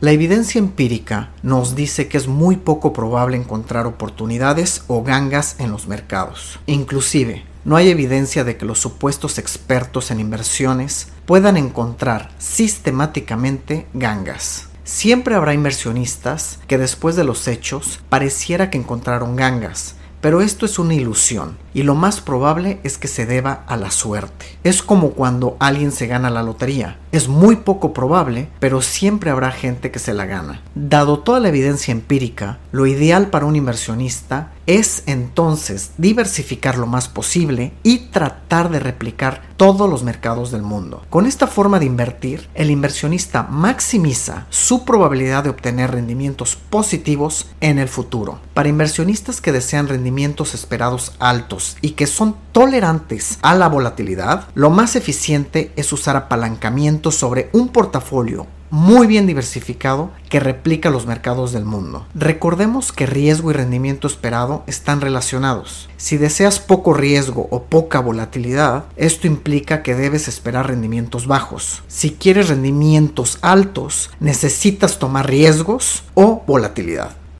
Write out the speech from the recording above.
La evidencia empírica nos dice que es muy poco probable encontrar oportunidades o gangas en los mercados. Inclusive, no hay evidencia de que los supuestos expertos en inversiones puedan encontrar sistemáticamente gangas. Siempre habrá inversionistas que después de los hechos pareciera que encontraron gangas, pero esto es una ilusión y lo más probable es que se deba a la suerte. Es como cuando alguien se gana la lotería. Es muy poco probable, pero siempre habrá gente que se la gana. Dado toda la evidencia empírica, lo ideal para un inversionista es entonces diversificar lo más posible y tratar de replicar todos los mercados del mundo. Con esta forma de invertir, el inversionista maximiza su probabilidad de obtener rendimientos positivos en el futuro. Para inversionistas que desean rendimientos esperados altos y que son tolerantes a la volatilidad, lo más eficiente es usar apalancamiento sobre un portafolio muy bien diversificado que replica los mercados del mundo. Recordemos que riesgo y rendimiento esperado están relacionados. Si deseas poco riesgo o poca volatilidad, esto implica que debes esperar rendimientos bajos. Si quieres rendimientos altos, necesitas tomar riesgos o volatilidad.